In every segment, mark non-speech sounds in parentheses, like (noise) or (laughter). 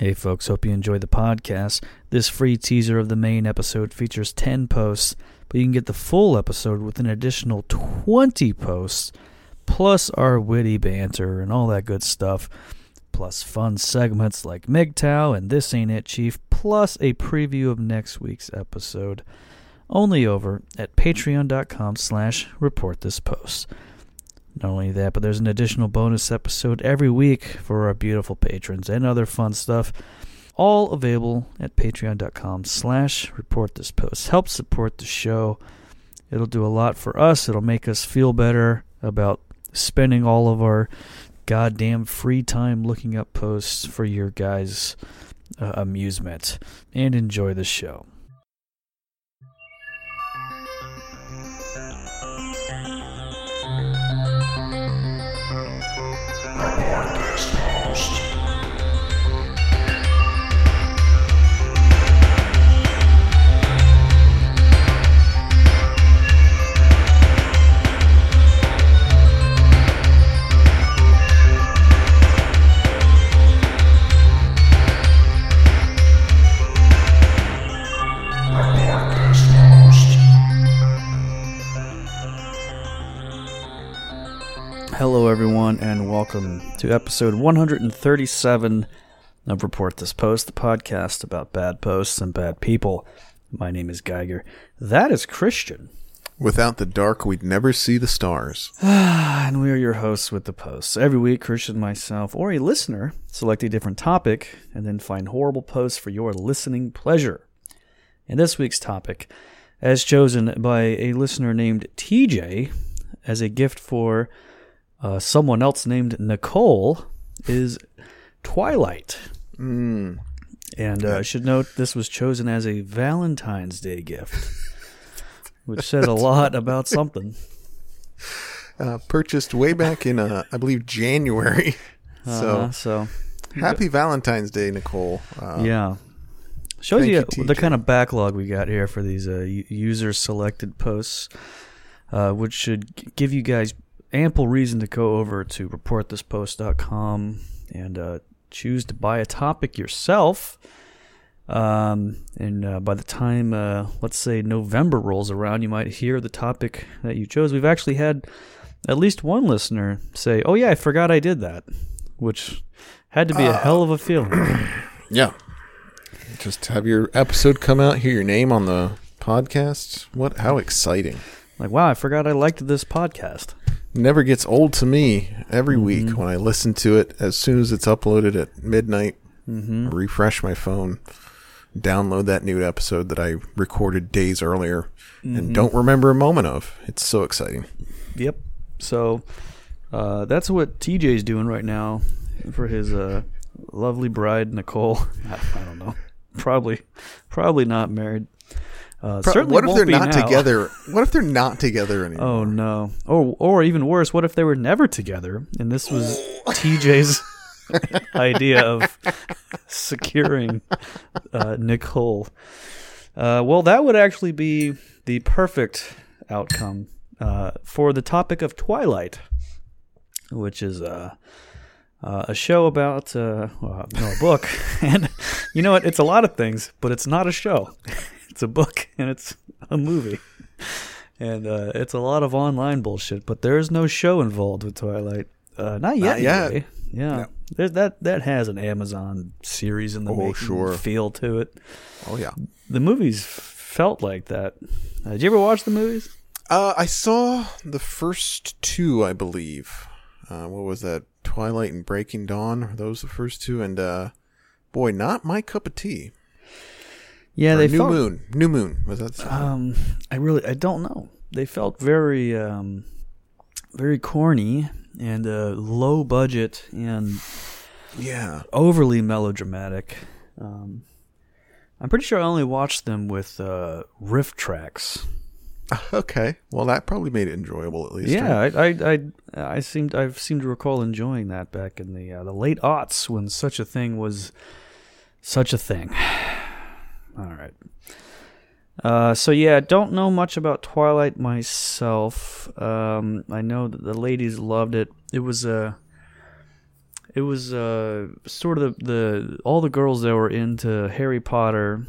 Hey, folks, hope you enjoyed the podcast. This free teaser of the main episode features 10 posts, but you can get the full episode with an additional 20 posts, plus our witty banter and all that good stuff, plus fun segments like MGTOW and This Ain't It Chief, plus a preview of next week's episode. Only over at patreon.com slash report this post. Not only that, but there's an additional bonus episode every week for our beautiful patrons and other fun stuff. All available at patreon.com slash report this post. Help support the show. It'll do a lot for us. It'll make us feel better about spending all of our goddamn free time looking up posts for your guys' uh, amusement. And enjoy the show. Welcome to episode 137 of Report This Post, the podcast about bad posts and bad people. My name is Geiger. That is Christian. Without the dark, we'd never see the stars. (sighs) and we are your hosts with the posts. Every week, Christian, myself, or a listener select a different topic and then find horrible posts for your listening pleasure. And this week's topic, as chosen by a listener named TJ as a gift for uh, someone else named Nicole, is Twilight. Mm. And uh, I should note this was chosen as a Valentine's Day gift, which (laughs) says a lot about something. Uh, purchased way back in, uh, I believe, January. (laughs) Uh, so so happy Valentine's Day, Nicole. Uh, yeah, shows you, you, the kind of backlog we got here for these uh, user selected posts, uh, which should give you guys ample reason to go over to reportthispost.com and uh, choose to buy a topic yourself. Um, and uh, by the time, uh, let's say November rolls around, you might hear the topic that you chose. We've actually had at least one listener say, "Oh yeah, I forgot I did that," which had to be a hell of a feeling. (clears throat) Yeah. Just have your episode come out, hear your name on the podcast. What? How exciting! like, wow, I forgot I liked this podcast. Never gets old to me. Every week when I listen to it, as soon as it's uploaded at midnight, Mm-hmm. refresh my phone, download that new episode that I recorded days earlier, and don't remember a moment of. It's so exciting. Yep. So uh, that's what TJ's doing right now for his uh, lovely bride Nicole. I, (laughs) I don't know. Probably, probably not married. Uh, Pro- certainly what if they're not now. (laughs) together? What if they're not together anymore? Oh no. Or or even worse, what if they were never together and this was TJ's (laughs) idea of securing uh, Nicole? Uh, well, that would actually be the perfect outcome uh, for the topic of Twilight, which is uh, uh, a show about uh, well, no, a book, (laughs) and you know what? It's a lot of things, but it's not a show. It's a book (laughs) and it's a movie and uh, it's a lot of online bullshit. But there is no show involved with Twilight. Uh, not yet. Not yet. anyway. Yeah, No. There's that that has an Amazon series in the Oh, making sure. feel to it. Oh yeah. The movies felt like that. Uh, did you ever watch the movies? Uh, I saw the first two, I believe. Uh, what was that? Twilight and Breaking Dawn. Are those the first two? And uh, boy, not my cup of tea. Yeah, Or they New felt. Moon. New Moon was that? Um, I really I don't know. They felt very um, very corny and uh, low budget and yeah. overly melodramatic. Um, I'm pretty sure I only watched them with uh, RiffTrax. (laughs) Okay. Well, that probably made it enjoyable at least. Yeah, I, I, I, I seemed I seem to recall enjoying that back in the uh, the late aughts when such a thing was such a thing. All right. Uh, so yeah, don't know much about Twilight myself. Um, I know that the ladies loved it. It was a It was uh, sort of the, the all the girls that were into Harry Potter,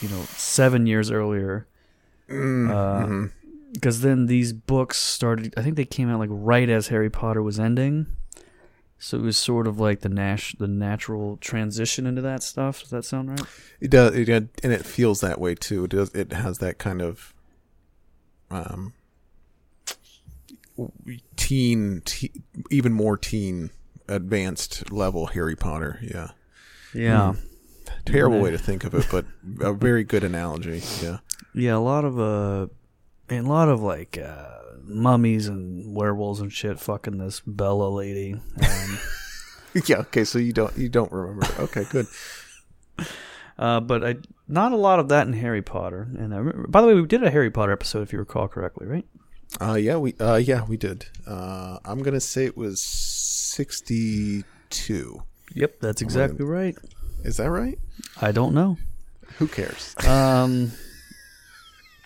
you know, seven years earlier. Mm, Uh, mhm. because then these books started i think they came out like right as harry potter was ending so it was sort of like the nash the natural transition into that stuff does that sound right It does, it, and it feels that way too. It does. It has that kind of, um, teen, te- even more teen, advanced level Harry Potter. Yeah, yeah terrible Yeah. way to think of it, but a very good analogy. Yeah, yeah a lot of uh and a lot of like uh mummies and werewolves and shit fucking this bella lady um, (laughs) yeah. Okay, so you don't you don't remember? Okay, good. (laughs) uh but i not a lot of that in harry potter and I remember, by the way we did a harry potter episode if you recall correctly right Uh, yeah, we uh, yeah we did. Uh, I'm gonna say it was sixty two. yep that's exactly right Is that right? i don't know Who cares? Um, (laughs)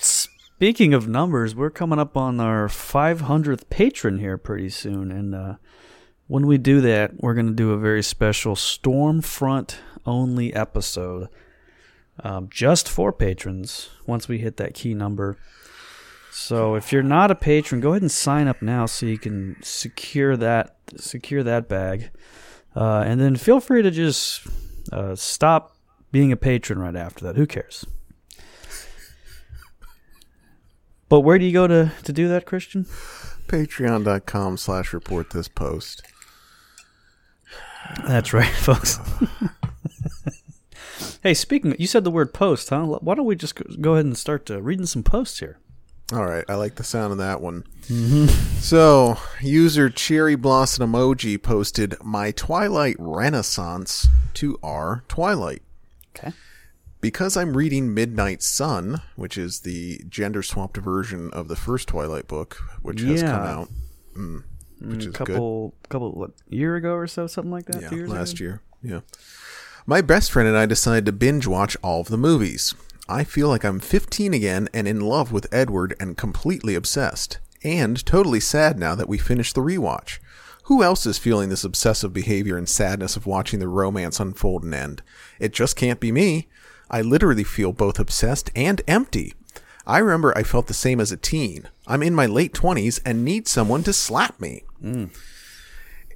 speaking of numbers, we're coming up on our 500th patron here pretty soon, and uh, when we do that, we're going to do a very special Stormfront only episode, um, just for patrons. Once we hit that key number. So if you're not a patron, go ahead and sign up now so you can secure that secure that bag, uh, and then feel free to just uh, stop being a patron right after that. Who cares? But where do you go to, to do that, Christian? Patreon.com slash report this post. That's right, (laughs) folks. hey, speaking, you said the word post, huh? Why don't we just go- ahead and start uh, reading some posts here? All right, I like the sound of that one. So, user Cherry Blossom Emoji posted my Twilight Renaissance to our Twilight. Okay. Because I'm reading Midnight Sun, which is the gender swapped version of the first Twilight book, which has come out, mm, which a is good. couple, couple, what, year ago or so, something like that. Yeah, two years last ago? year. Yeah. My best friend and I decided to binge watch all of the movies. I feel like I'm 15 again and in love with Edward and completely obsessed. And totally sad now that we finished the rewatch. Who else is feeling this obsessive behavior and sadness of watching the romance unfold and end? It just can't be me. I literally feel both obsessed and empty. I remember I felt the same as a teen. I'm in my late 20s and need someone to slap me. Hmm.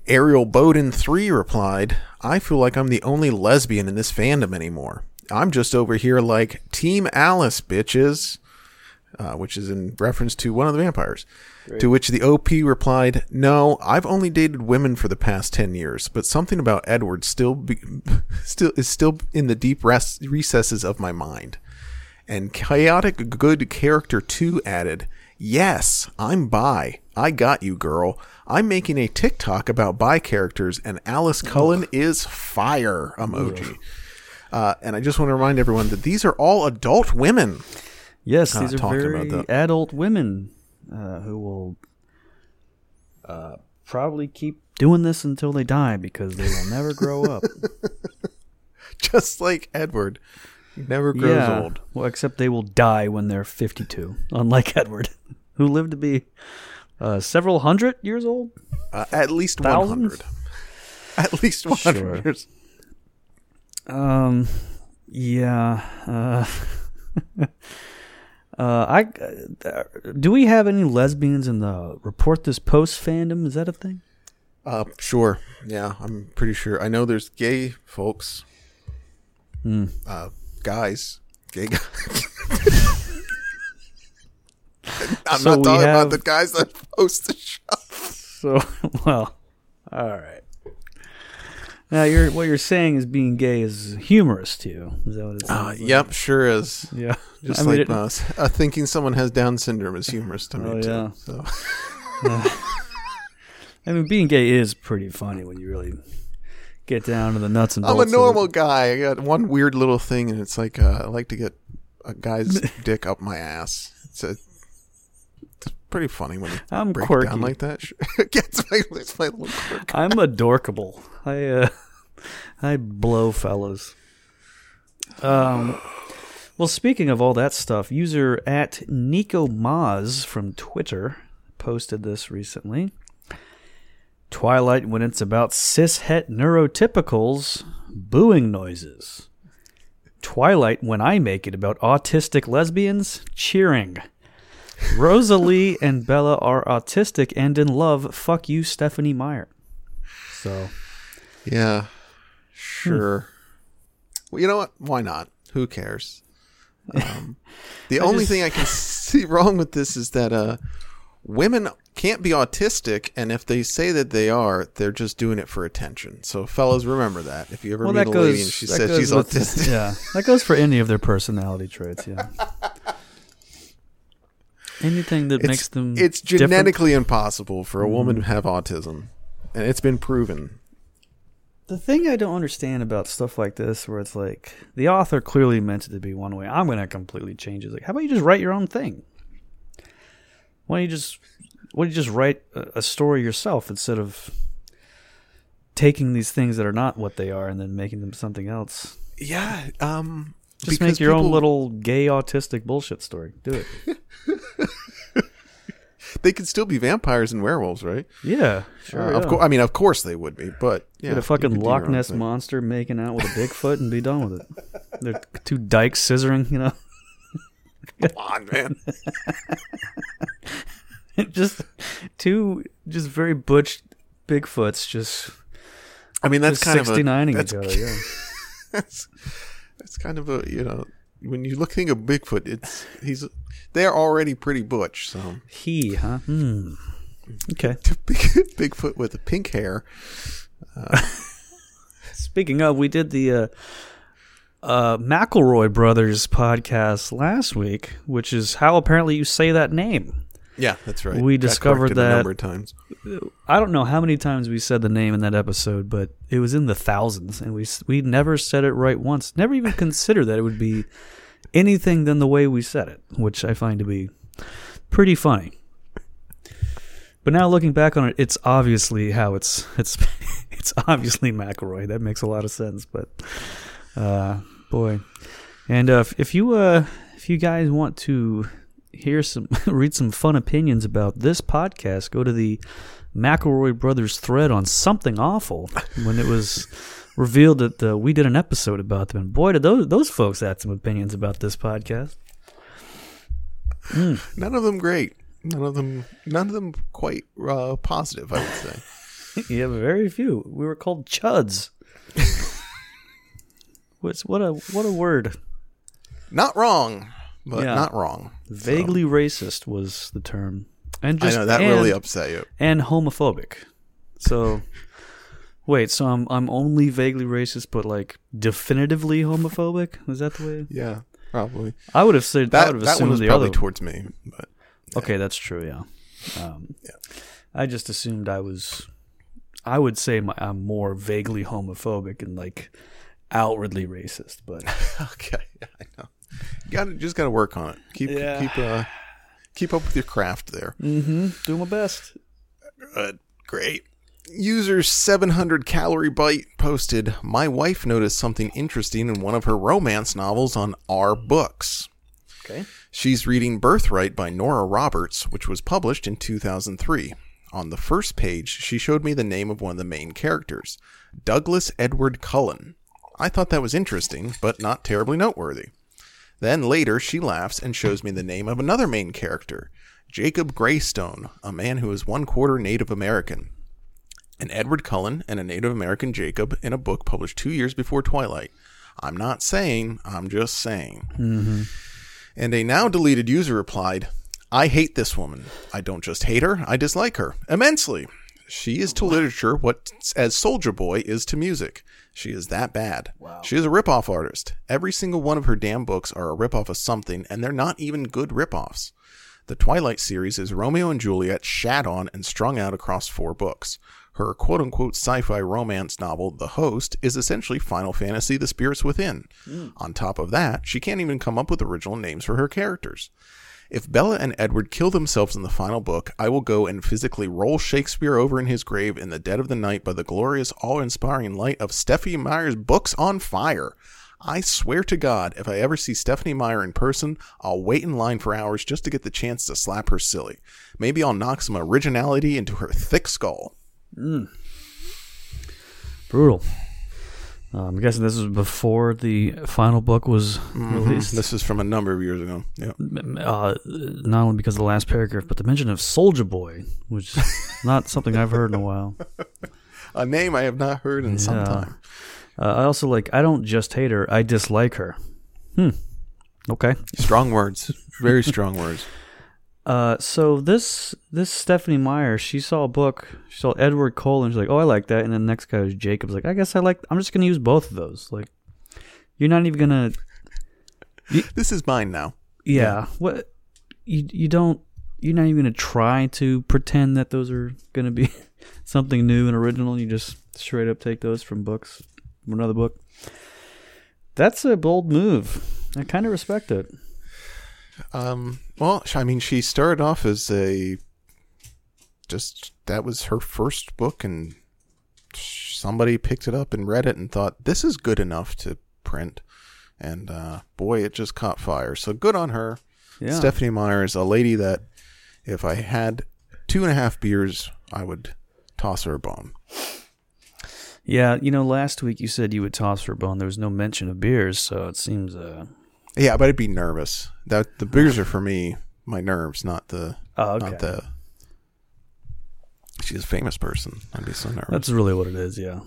Ariel Bowden 3 replied, I feel like I'm the only lesbian in this fandom anymore. I'm just over here like Team Alice, bitches. Uh, which is in reference to one of the vampires. To which the OP replied, No, I've only dated women for the past 10 years, but something about Edward still, be, (laughs) still is still in the deep res- recesses of my mind. And Chaotic Good Character 2 added, Yes, I'm bi. I got you, girl. I'm making a TikTok about bi characters, and Alice Cullen is fire emoji. Uh, and I just want to remind everyone that these are all adult women. Yes, Uh, these are very adult women uh, who will uh, probably keep doing this until they die because they will never grow up. (laughs) Just like Edward. He never grows yeah. old. Well, except they will die when they're 52, (laughs) unlike Edward, (laughs) who lived to be uh, several hundred years old. Uh, at least 100. At least 100 Sure. years. Um, yeah. Uh, I uh, do we have any lesbians in the report this post fandom? Is that a thing? Uh, sure. Yeah, I'm pretty sure. I know there's gay folks. Hmm. Uh, guys. Gay guys. (laughs) I'm So not talking have- about the guys that post the show. So, (laughs) well, all right. Now, you're what you're saying is being gay is humorous to you. Is that what it Uh, like? yep, sure is. Yeah. Just I mean, like it- uh, thinking someone has Down syndrome is humorous to me Oh, too. yeah. So (laughs) I mean, being gay is pretty funny when you really get down to the nuts and bolts. I'm a normal guy. I got one weird little thing, and it's like uh, I like to get a guy's (laughs) dick up my ass. It's, a, it's pretty funny when you I'm break it quirky. down like that. (laughs) it's, my, it's my little quirk. I'm adorkable. I uh, I blow fellows. Um, well, speaking of all that stuff, user at Nico Maz from Twitter posted this recently. Twilight when it's about cishet neurotypicals booing noises. Twilight when I make it about autistic lesbians cheering. Rosalie and Bella are autistic and in love. Fuck you, Stephanie Meyer. So, Yeah, sure. Well, you know what? Why not? Who cares? Um, (laughs) the only just- thing I can (laughs) see wrong with this is that uh, women can't be autistic, and if they say that they are, they're just doing it for attention. So, fellas, remember that. If you ever well, meet a goes. lady and she says she's autistic, (laughs) Yeah, that goes for any of their personality traits. Yeah. Anything that it's, makes them. it's different. Mm-hmm. genetically impossible for a woman to have autism, and it's been proven. The thing I don't understand about stuff like this, where it's like the author clearly meant it to be one way, I'm going to completely change it. Like, how about you just write your own thing? Why don't you just why don't you just write a, a story yourself instead of taking these things that are not what they are and then making them something else? Yeah, um, Just because make your own little gay autistic bullshit story. Do it. (laughs) They could still be vampires and werewolves, right? Yeah, sure. Uh, Of course, I mean, of course they would be, but yeah, Get a fucking Loch Ness monster making out with a (laughs) Bigfoot and be done with it. They're two dykes scissoring, you know. Come on, man. (laughs) just two just very butch Bigfoots just I mean, that's just kind of a 69ing that's, each other. Yeah. that's that's kind of a you know when you look think of Bigfoot, it's he's they're already pretty butch. So He, huh? Hmm. Okay. (laughs) Big, Bigfoot with the pink hair. (laughs) Speaking of, we did the uh, uh, McElroy Brothers podcast last week, which is how apparently you say that name. Yeah, that's right. We discovered corrected a that- number of times. I don't know how many times we said the name in that episode, but it was in the thousands, and we we never said it right once. Never even considered that it would be anything than the way we said it, which I find to be pretty funny. But now looking back on it, it's obviously how it's it's (laughs) it's obviously McElroy. That makes a lot of sense. But uh, boy, and uh, if you uh if you guys want to hear some (laughs) read some fun opinions about this podcast, go to the McElroy Brothers thread on something awful when it was revealed that uh, we did an episode about them. And boy, did those those folks had some opinions about this podcast. None of them great. None of them. None of them quite uh, positive. I would say. (laughs) yeah, very few. We were called chuds. (laughs) What's what a what a word. not wrong, but Yeah. not wrong. Vaguely racist was the term, and I just know that and, really upset you. and homophobic. So, wait, so I'm I'm only vaguely racist, but like definitively homophobic? Is that the way? Yeah, probably. I would have said I That would have that one assumed was the probably other. towards me, but okay, that's true. Yeah. Um, Yeah. I just assumed I was. I would say my, I'm more vaguely homophobic and like outwardly racist, but (laughs) okay, yeah, I know. You got to just got to work on it. Keep Yeah. keep uh keep up with your craft there. mm-hmm, do my best. Good, great. User 700 calorie bite posted. My wife noticed something interesting in one of her romance novels on our books. Okay. She's reading Birthright by Nora Roberts, which was published in 2003. On the first page, she showed me the name of one of the main characters, Douglas Edward Cullen. I thought that was interesting, but not terribly noteworthy. Then later, she laughs and shows me the name of another main character, Jacob Greystone, a man who is one quarter Native American. and Edward Cullen and a Native American Jacob in a book published two years before Twilight. I'm not saying, I'm just saying. Mm-hmm. And a now deleted user replied, I hate this woman. I don't just hate her, I dislike her immensely. She is to literature what as Soulja Boy is to music. She is that bad. Wow. She is a ripoff artist. Every single one of her damn books are a ripoff of something, and they're not even good ripoffs. The Twilight series is Romeo and Juliet shat on and strung out across four books. Her quote unquote sci fi romance novel, The Host, is essentially Final Fantasy The Spirits Within. Hmm. On top of that, she can't even come up with original names for her characters. If Bella and Edward kill themselves in the final book, I will go and physically roll Shakespeare over in his grave in the dead of the night by the glorious, awe inspiring light of Stephanie Meyer's books on fire. I swear to God, if I ever see Stephanie Meyer in person, I'll wait in line for hours just to get the chance to slap her silly. Maybe I'll knock some originality into her thick skull. Mm. Brutal. Um, I'm guessing this was before the final book was released. This is from a number of years ago. Yeah. uh, not only because of the last paragraph, but the mention of Soulja Boy, which is not something I've heard in a while. (laughs) A name I have not heard in some time. Uh, I also like. I don't just hate her; I dislike her. Hmm. Okay. Strong words. Very strong words. Uh, so this this Stephanie Meyer, she saw a book. She saw Edward Cole, and she's like, "Oh, I like that." And then the next guy was Jacob's. Like, I guess I like. I'm just gonna use both of those. Like, you're not even gonna. (laughs) This is mine now. Yeah. What? You you don't. You're not even gonna try to pretend that those are gonna be (laughs) something new and original. You just straight up take those from books, from another book. That's a bold move. I kind of respect it. Um, well, I mean, she started off as a just that was her first book, and somebody picked it up and read it and thought this is good enough to print. And uh, boy, it just caught fire. So good on her. Yeah. Stephanie Meyer is a lady that if I had two and a half beers, I would toss her a bone. Yeah, you know, last week you said you would toss her a bone. There was no mention of beers, so it seems. Uh, Yeah, but I'd be nervous. That the beers are for me, my nerves, not the oh, okay. not the. She's a famous person. I'd be so nervous. That's really what it is. Yeah.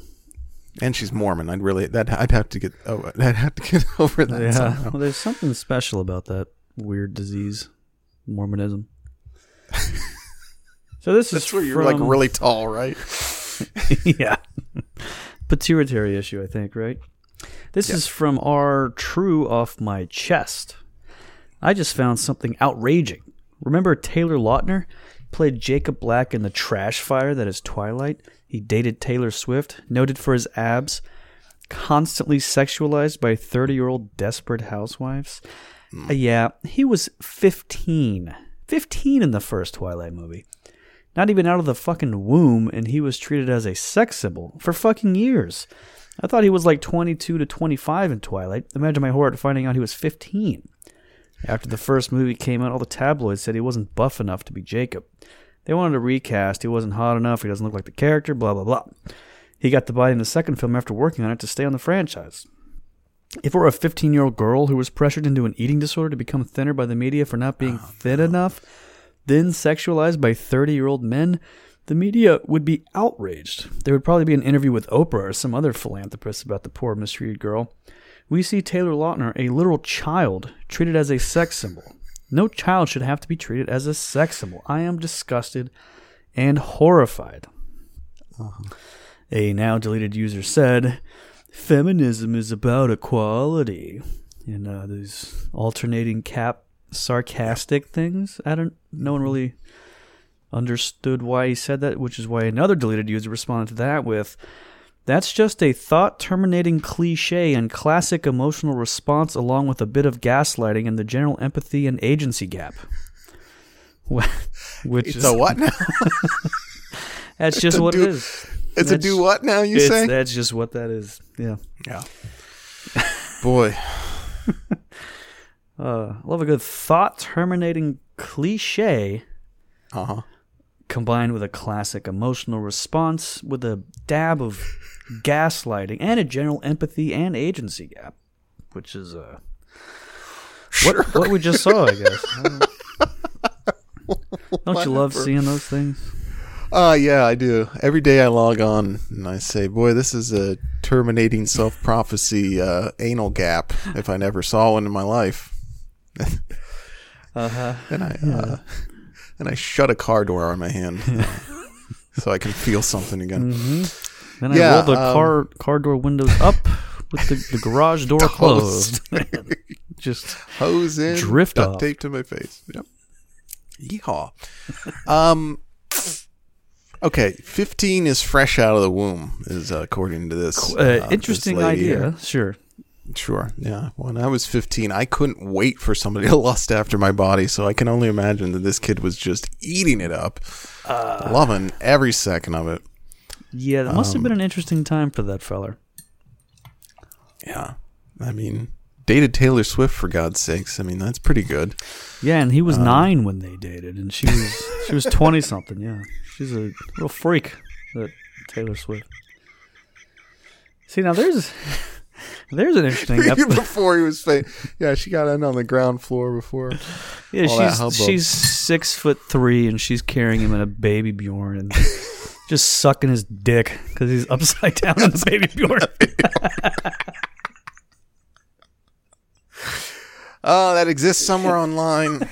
and she's Mormon. I'd really that I'd have to get oh I'd have to get (laughs) over that. Yeah. somehow. Well, there's something special about that weird disease, Mormonism. (laughs) so this That's is where you're like really tall, right? (laughs) yeah. Pituitary issue, I think, right? This is from our True Off My Chest. I just found something outraging. Remember Taylor Lautner? Played Jacob Black in The Trash Fire that is Twilight. He dated Taylor Swift, noted for his abs, constantly sexualized by 30 year old desperate housewives. Uh, yeah, he was 15. 15 in the first Twilight movie not even out of the fucking womb, and he was treated as a sex symbol for fucking years. I thought he was like 22 to 25 in Twilight. Imagine my horror at finding out he was 15. After the first movie came out, all the tabloids said he wasn't buff enough to be Jacob. They wanted to recast. He wasn't hot enough. He doesn't look like the character, blah, blah, blah. He got the body in the second film after working on it to stay on the franchise. If it were a 15 year old girl who was pressured into an eating disorder to become thinner by the media for not being oh, thin enough, then sexualized by 30 year old men, the media would be outraged. There would probably be an interview with Oprah or some other philanthropist about the poor mistreated girl. We see Taylor Lautner, a literal child, treated as a sex symbol. No child should have to be treated as a sex symbol. I am disgusted and horrified. A now deleted user said, Feminism is about equality. And uh, these alternating cap sarcastic things. I don't. No one really understood why he said that, which is why another deleted user responded to that with, "That's just a thought-terminating cliche and classic emotional response, along with a bit of gaslighting and the general empathy and agency gap." (laughs) Wh- Which It's is a what now? (laughs) that's just what it do- is. It's a do what now? You say? that's just what that is. Yeah. Yeah. (laughs) Boy, Uh, I love a good thought terminating cliche uh huh. Combined with a classic emotional response with a dab of gaslighting and a general empathy and agency gap, which is uh, what, what we just saw, I guess. (laughs) Don't, don't you love seeing those things? Uh yeah, I do. Every day I log on and I say, "Boy, this is a terminating self prophecy uh, anal gap." If I never saw one in my life, (laughs) Uh huh. and I uh, and I shut a car door on my hand (laughs) so I can feel something again. Then I Yeah, roll the um, car car door windows up with the, the garage door (laughs) closed. (laughs) Just Hose in, Drift duct off. tape to my face. Yep. Yeehaw. um. Okay, fifteen is fresh out of the womb, is uh, according to this. uh, uh, interesting this idea. here. Sure. Sure. Yeah. When I was 15, I couldn't wait for somebody (laughs) to lust after my body, so I can only imagine that this kid was just eating it up, Uh. loving every second of it. Yeah, that must have Um, been an interesting time for that feller. Yeah. I mean, dated Taylor Swift for God's sakes. I mean, that's pretty good. Yeah, and he was Um, nine when they dated, and she was she was twenty something. Yeah, she's a real freak. that Taylor Swift. See now, there's there's an interesting. (laughs) Even ep- before he was fa- yeah, she got in on the ground floor before. (laughs) yeah, she's she's six foot three, and she's carrying him in a baby Bjorn, and (laughs) just sucking his dick because he's upside down in the baby Bjorn. Oh, that exists somewhere online.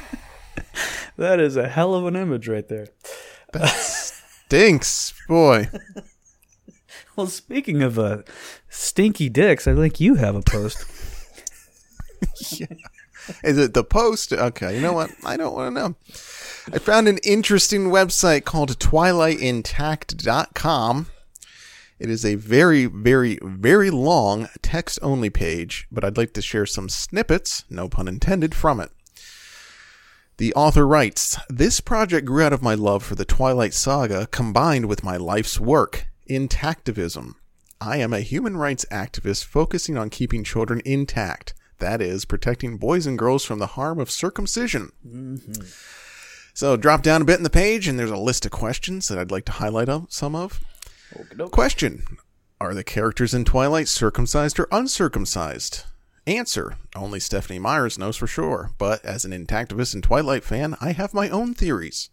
that is a hell of an image right there. That Stinks, boy. Well, speaking of uh, stinky dicks, I think you have a post. (laughs) Is it the post? Okay, you know what? I don't want to know. I found an interesting website called twilightintact.com. It is a very, very, very long text only page, but I'd like to share some snippets, no pun intended, from it. The author writes This project grew out of my love for the Twilight Saga combined with my life's work, intactivism. I am a human rights activist focusing on keeping children intact, that is, protecting boys and girls from the harm of circumcision. Mm-hmm. So, drop down a bit in the page, and there's a list of questions that I'd like to highlight some of. Question Are the characters in Twilight circumcised or uncircumcised? Answer Only Stephanie Myers knows for sure, but as an intactivist and Twilight fan, I have my own theories.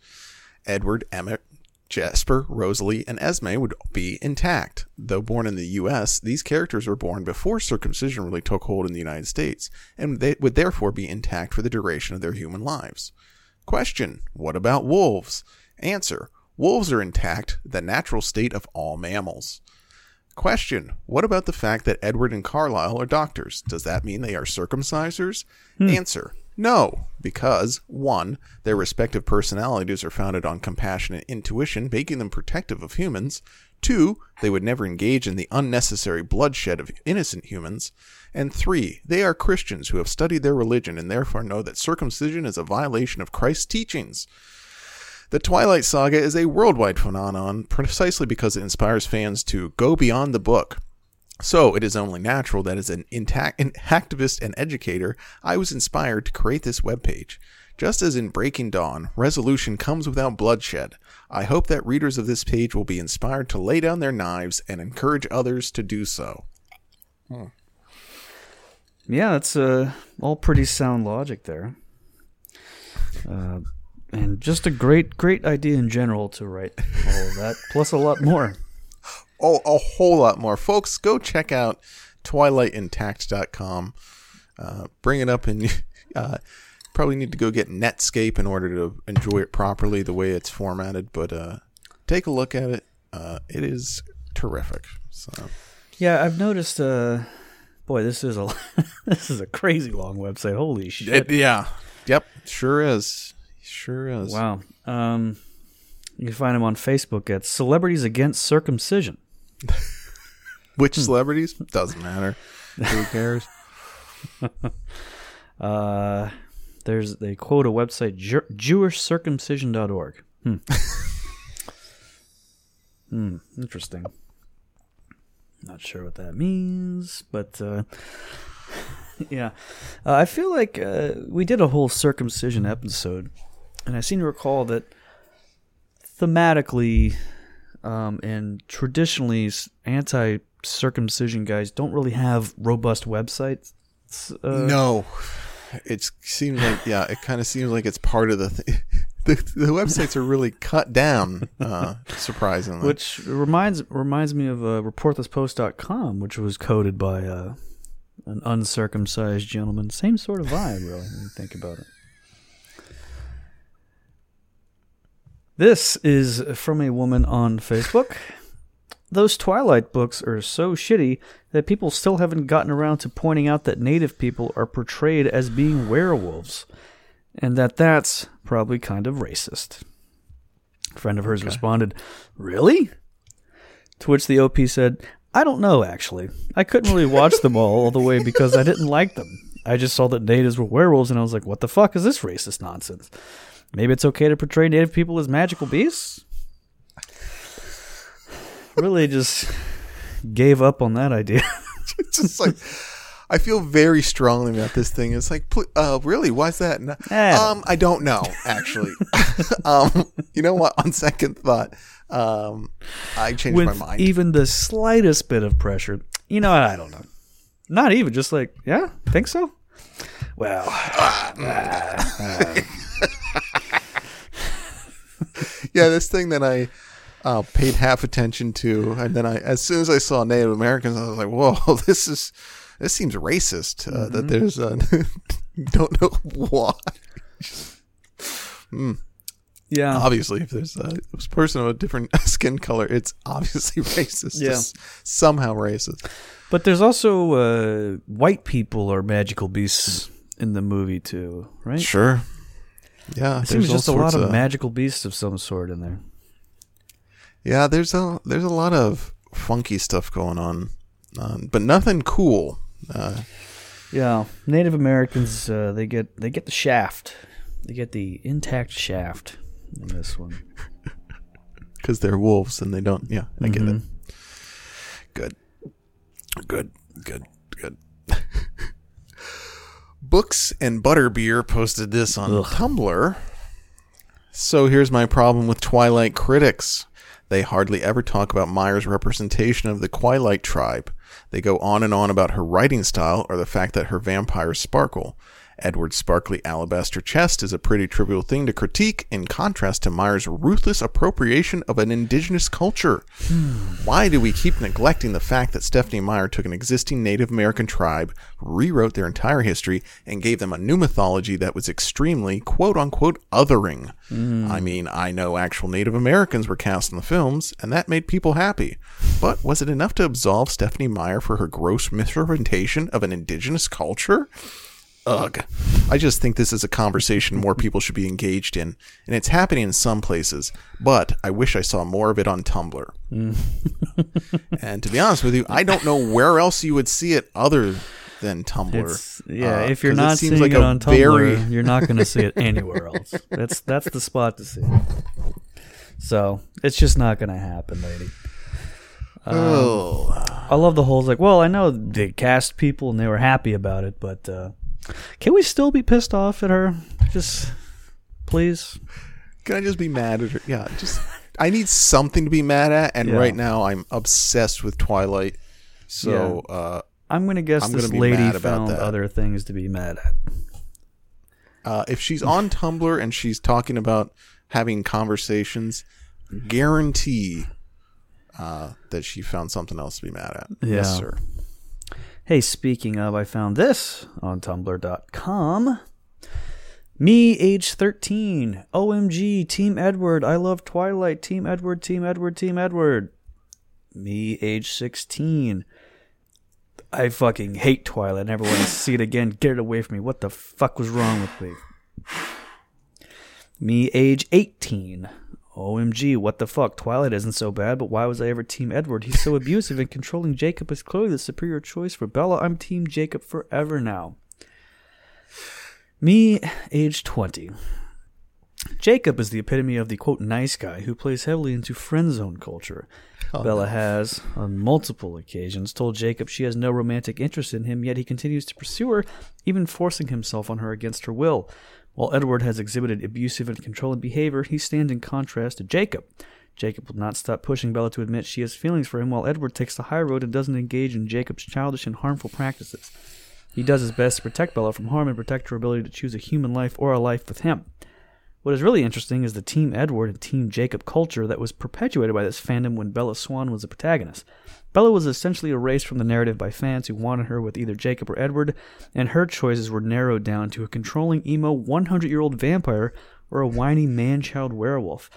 Edward, Emmett, Jasper, Rosalie, and Esme would be intact. Though born in the U.S., these characters were born before circumcision really took hold in the United States, and they would therefore be intact for the duration of their human lives. Question What about wolves? Answer Wolves are intact, the natural state of all mammals. Question What about the fact that Edward and Carlisle are doctors? Does that mean they are circumcisers? Hmm. Answer No, because 1. Their respective personalities are founded on compassion and intuition, making them protective of humans. 2. They would never engage in the unnecessary bloodshed of innocent humans. And 3. They are Christians who have studied their religion and therefore know that circumcision is a violation of Christ's teachings. The Twilight Saga is a worldwide phenomenon precisely because it inspires fans to go beyond the book. So it is only natural that as an intact, an activist and educator, I was inspired to create this webpage. Just as in Breaking Dawn, resolution comes without bloodshed. I hope that readers of this page will be inspired to lay down their knives and encourage others to do so. Yeah, that's uh, all pretty sound logic there. Uh, and just a great, great idea in general to write all of that, plus a lot more. Oh, a whole lot more. Folks, go check out twilightintact.com. Uh, bring it up and (laughs) uh, probably need to go get Netscape in order to enjoy it properly the way it's formatted, but uh, take a look at it. Uh, it is terrific. So Yeah, I've noticed. Uh, boy, this is a (laughs) this is a crazy long website. Holy shit! it, yeah. Yep, sure is. Sure is. Wow. Um, you can find him on Facebook at Celebrities Against Circumcision. (laughs) Which celebrities? Doesn't matter. Who cares? (laughs) Uh, there's they quote a website Jew- JewishCircumcision.org. Hmm. (laughs) hmm. Interesting. Not sure what that means, but uh, yeah, uh, I feel like uh, we did a whole circumcision episode, and I seem to recall that thematically um, and traditionally, anti-circumcision guys don't really have robust websites. Uh, no, it seems like yeah. It kind of seems like it's part of the. Th- (laughs) the the websites are really cut down. Uh, surprisingly, Which reminds reminds me of uh, reportthispost.com, which was coded by uh, an uncircumcised gentleman. Same sort of vibe, really, when you think about it. This is from a woman on Facebook. Those Twilight books are so shitty that people still haven't gotten around to pointing out that native people are portrayed as being werewolves, and that that's probably kind of racist. A friend of hers responded, Really? To which the OP said, I don't know, actually. I couldn't really watch them all, all the way because I didn't like them. I just saw that natives were werewolves, and I was like, what the fuck is this racist nonsense? Maybe it's okay to portray native people as magical beasts? Really just gave up on that idea. it's (laughs) just like I feel very strongly about this thing. It's like, uh, really? Why's that? No- um, I don't know, actually. (laughs) (laughs) um, you know what? On second thought, um, I changed With my mind. even the slightest bit of pressure, you know, I don't know. Not even just like, yeah, think so. Well, yeah, this thing that I uh, paid half attention to, and then I, as soon as I saw Native Americans, I was like, "Whoa, (laughs) this is this seems racist." Uh, That there's uh, (laughs) don't know why. yeah, Obviously, if there's a person of a different (laughs) skin color, it's obviously racist. Yeah. It's somehow racist. but there's also uh, white people are magical beasts in the movie too, right? Sure. Yeah, It seems there's just a lot sorts of magical beasts of some sort in there. Yeah, there's a there's a lot of funky stuff going on, uh, but nothing cool. Uh, Yeah, Native Americans uh, they get they get the shaft, they get the intact shaft in this one. (laughs) because they're wolves and they don't. Yeah, I get it. Mhm. Good, good, good, good. Books and Butterbeer posted this on Ugh. Tumblr. So here's my problem with Twilight critics. They hardly ever talk about Meyer's representation of the Quileute tribe. They go on and on about her writing style or the fact that her vampires sparkle. Edward's sparkly alabaster chest is a pretty trivial thing to critique in contrast to Meyer's ruthless appropriation of an indigenous culture. Why do we keep neglecting the fact that Stephanie Meyer took an existing Native American tribe, rewrote their entire history, and gave them a new mythology that was extremely quote unquote othering? Hmm. I mean, I know actual Native Americans were cast in the films, and that made people happy. But was it enough to absolve Stephanie Meyer for her gross misrepresentation of an indigenous culture? Ugh. I just think this is a conversation more people should be engaged in, and it's happening in some places, but I wish I saw more of it on Tumblr. and to be honest with you, I don't know where else you would see it other than Tumblr. It's, yeah, Uh, if you're not seeing like it on Tumblr, very- you're not going to see it (laughs) anywhere else. That's that's the spot to see. it. So it's just not going to happen, lady. oh. I love the whole like. Well, I know they cast people and they were happy about it, but uh, can we still be pissed off at her? Just please. Can I just be mad at her? Yeah, just I need something to be mad at, and Yeah. right now I'm obsessed with Twilight. So uh, I'm gonna guess I'm this gonna be lady mad found that. other things to be mad at. uh, if she's on Tumblr and she's talking about having conversations, guarantee uh, that she found something else to be mad at. Yes, sir. Hey, speaking of, I found this on Tumblr.com. Me, age 13. OMG, Team Edward. I love Twilight. Team Edward, Team Edward, Team Edward. Me, age 16. I fucking hate Twilight. I Never want to see it again. Get it away from me. What the fuck was wrong with me? Me, age 18. OMG, what the fuck? Twilight isn't so bad, but why was I ever Team Edward? He's so (laughs) abusive and controlling Jacob is clearly the superior choice for Bella. I'm Team Jacob forever now. Me, age 20. Jacob is the epitome of the quote nice guy who plays heavily into friend zone culture. Oh, Bella has, on multiple occasions, told Jacob she has no romantic interest in him, yet he continues to pursue her, even forcing himself on her against her will. While Edward has exhibited abusive and controlling behavior, he stands in contrast to Jacob. Jacob will not stop pushing Bella to admit she has feelings for him, while Edward takes the high road and doesn't engage in Jacob's childish and harmful practices. He does his best to protect Bella from harm and protect her ability to choose a human life or a life with him. What is really interesting is the Team Edward and Team Jacob culture that was perpetuated by this fandom when Bella Swan was the protagonist. Bella was essentially erased from the narrative by fans who wanted her with either Jacob or Edward, and her choices were narrowed down to a controlling emo 100 year old vampire or a whiny man child werewolf.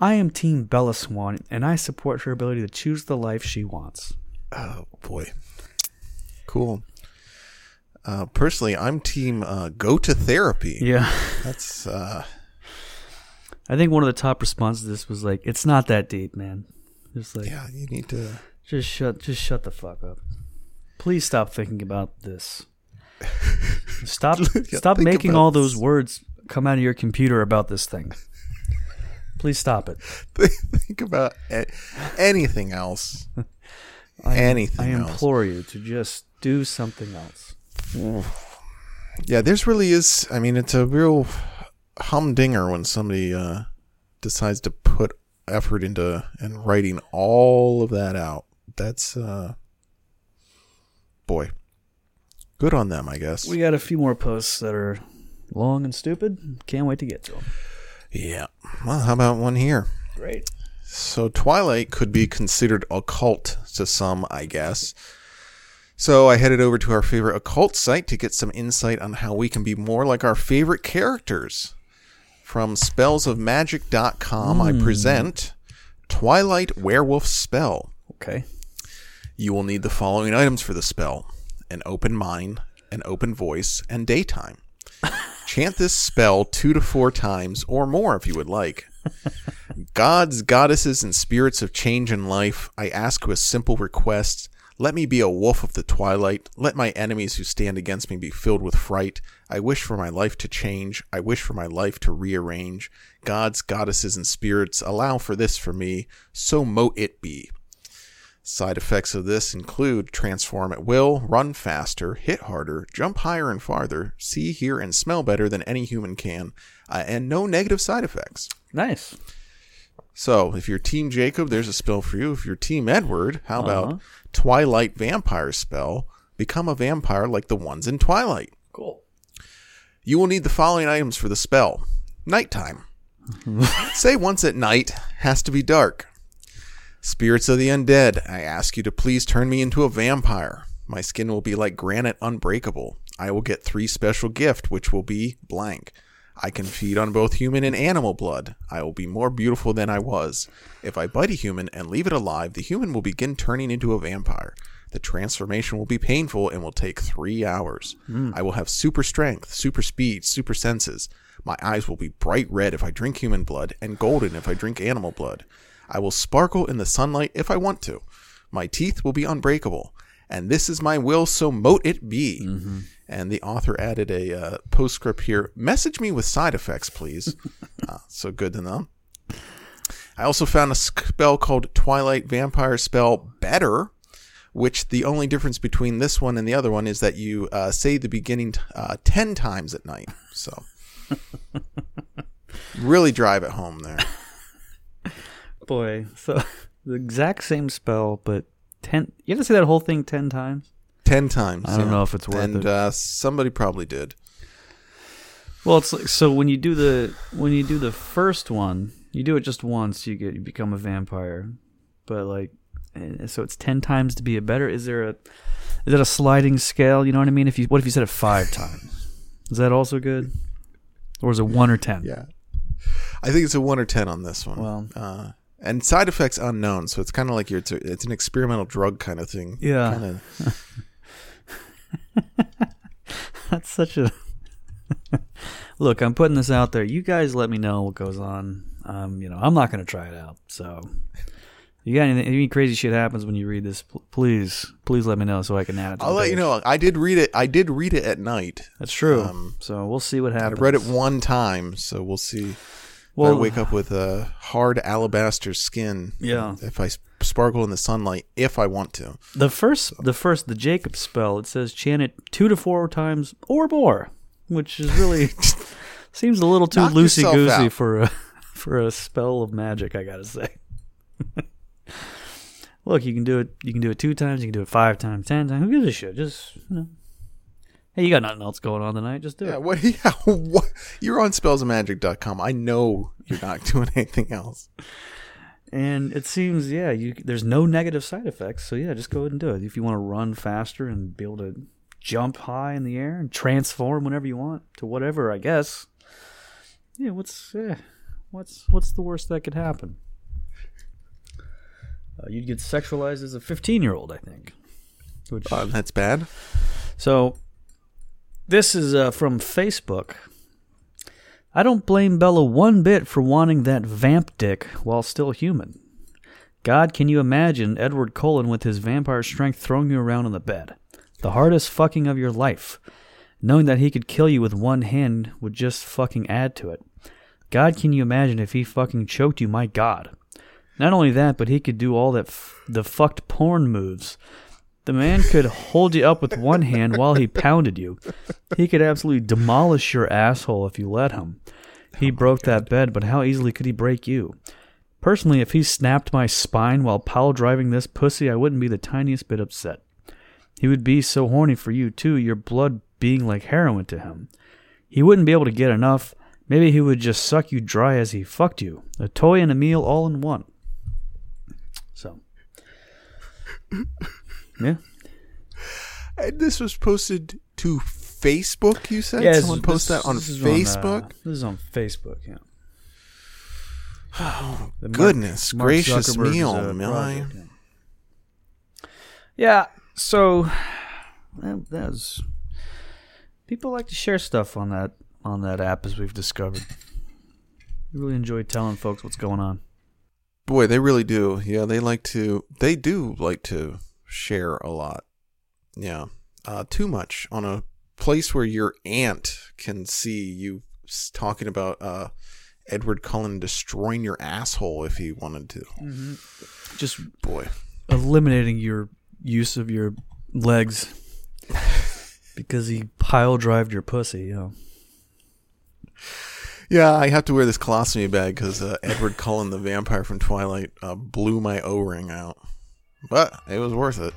I am Team Bella Swan, and I support her ability to choose the life she wants. Oh boy, cool. Uh, personally, I'm team uh, go to therapy. Yeah. That's uh, I think one of the top responses to this was like, "It's not that deep, man. Just like, yeah. You need to. just shut, just shut the fuck up. Please stop thinking about this. (laughs) Stop, Yeah, stop making all this. those words come out of your computer about this thing. Please stop it. (laughs) think about a- anything else. (laughs) I, Anything I else. implore you to just Do something else. Yeah, there's really is. I mean, it's a real humdinger when somebody uh, decides to put effort into and writing all of that out. That's uh, boy, good on them, I guess. We got a few more posts that are long and stupid. Can't wait to get to them. yeah. Well, how about one here? Great. So Twilight could be considered occult to some, I guess. So I headed over to our favorite occult site to get some insight on how we can be more like our favorite characters. From spellsofmagic.com, I hmm. present Twilight Werewolf Spell. Okay. You will need the following items for the spell an open mind, an open voice, and daytime. (laughs) Chant this spell two to four times or more if you would like. (laughs) Gods, goddesses, and spirits of change in life, I ask with simple request. Let me be a wolf of the twilight. Let my enemies who stand against me be filled with fright. I wish for my life to change. I wish for my life to rearrange. Gods, goddesses, and spirits, allow for this for me. So mote it be. Side effects of this include transform at will, run faster, hit harder, jump higher and farther, see, hear, and smell better than any human can, uh, and no negative side effects. Nice. So, if you're Team Jacob, there's a spell for you. If you're Team Edward, how uh-huh. about Twilight Vampire spell? Become a vampire like the ones in Twilight. Cool. You will need the following items for the spell nighttime. (laughs) Say once at night, has to be dark. Spirits of the undead, I ask you to please turn me into a vampire. My skin will be like granite unbreakable. I will get three special gift, which will be blank. I can feed on both human and animal blood. I will be more beautiful than I was. If I bite a human and leave it alive, the human will begin turning into a vampire. The transformation will be painful and will take three hours. Hmm. I will have super strength, super speed, super senses. My eyes will be bright red if I drink human blood and golden if I drink animal blood. I will sparkle in the sunlight if I want to. My teeth will be unbreakable. And this is my will, so mote it be. Mm-hmm. And the author added a uh, postscript here message me with side effects, please. uh, (laughs) so good to know. I also found a spell called Twilight Vampire Spell Better, which the only difference between this one and the other one is that you uh, say the beginning uh, 10 times at night. So (laughs) really drive it home there. (laughs) Boy, so the exact same spell, but ten. You have to say that whole thing ten times. 10 times. I don't know if it's worth and, it. uh, somebody probably did. Well, it's like so when you do the when you do the first one, you do it just once, you get you become a vampire. But like, so it's ten times to be a better. Is there a is that a sliding scale? You know what I mean? If you what if you said it five times? Is that also good? Or is it one or ten? Yeah. I think it's a 1 or 10 on this one. Well- uh, and side effects unknown, so it's kind of like you're, it's, a, it's an experimental drug kind of thing. Yeah. (laughs) (laughs) That's such a (laughs) look. I'm putting this out there. You guys let me know what goes on. Um, you know, I'm not going to try it out. So, you got anything? Any crazy shit happens when you read this? pl- Please, please let me know so I can add it. To I'll the let you page. know. I did read it. I did read it at night. That's true. Um, so we'll see what I happens. read it one time, so we'll see. Well, I wake up with a hard alabaster skin. Yeah. If I s- sparkle in the sunlight, if I want to. the first, the first, the Jacob spell. It says chant it two to four times or more, which is really (laughs) seems a little too loosey goosey for a (laughs) for a spell of magic. I gotta say. (laughs) Look, you can do it. You can do it two times. You can do it five times, ten times. Who gives a shit? Just you know. Hey, you got nothing else going on tonight? Just do Yeah. it. What? Yeah. What? You're on spellsofmagic.com. I know you're not doing anything else. And it seems, yeah, you there's no negative side effects. So yeah, just go ahead and do it. If you want to run faster and be able to jump high in the air and transform whenever you want to whatever, I guess. Yeah, what's what's what's the worst that could happen? Uh, you'd get sexualized as a 15 year old, I think. Which Uh, that's bad. so, this is uh, from Facebook. I don't blame Bella one bit for wanting that vamp dick while still human. God, can you imagine Edward Cullen with his vampire strength throwing you around on the bed? The hardest fucking of your life. Knowing that he could kill you with one hand would just fucking add to it. God, can you imagine if he fucking choked you? My God. Not only that, but he could do all that f- the fucked porn moves The man could hold you up with one hand while he pounded you. He could absolutely demolish your asshole if you let him. He oh broke that bed, but how easily could he break you? Personally, if he snapped my spine while pile driving this pussy, I wouldn't be the tiniest bit upset. He would be so horny for you, too, your blood being like heroin to him. He wouldn't be able to get enough. Maybe he would just suck you dry as he fucked you. A toy and a meal all in one. So. Yeah. And this was posted to Facebook, you said? Yeah, Someone posted that on Facebook? uh, this is on Facebook, yeah. The Mark- Goodness Mark gracious Zuckerberg's, me, oh my. yeah. Yeah, so that, that was people like to share stuff on that on that app as we've discovered. We really enjoy telling folks what's going on. Boy, they really do. Yeah, they like to. They do like to share a lot. Yeah, uh, too much on a place where your aunt can see you talking about uh, Edward Cullen destroying your asshole if he wanted to. Just Boy, eliminating your use of your legs (laughs) because he pile drived your pussy, you know. yeah, I have to wear this colostomy bag because uh, Edward Cullen, the vampire from Twilight, uh, blew my O ring out. But it was worth it.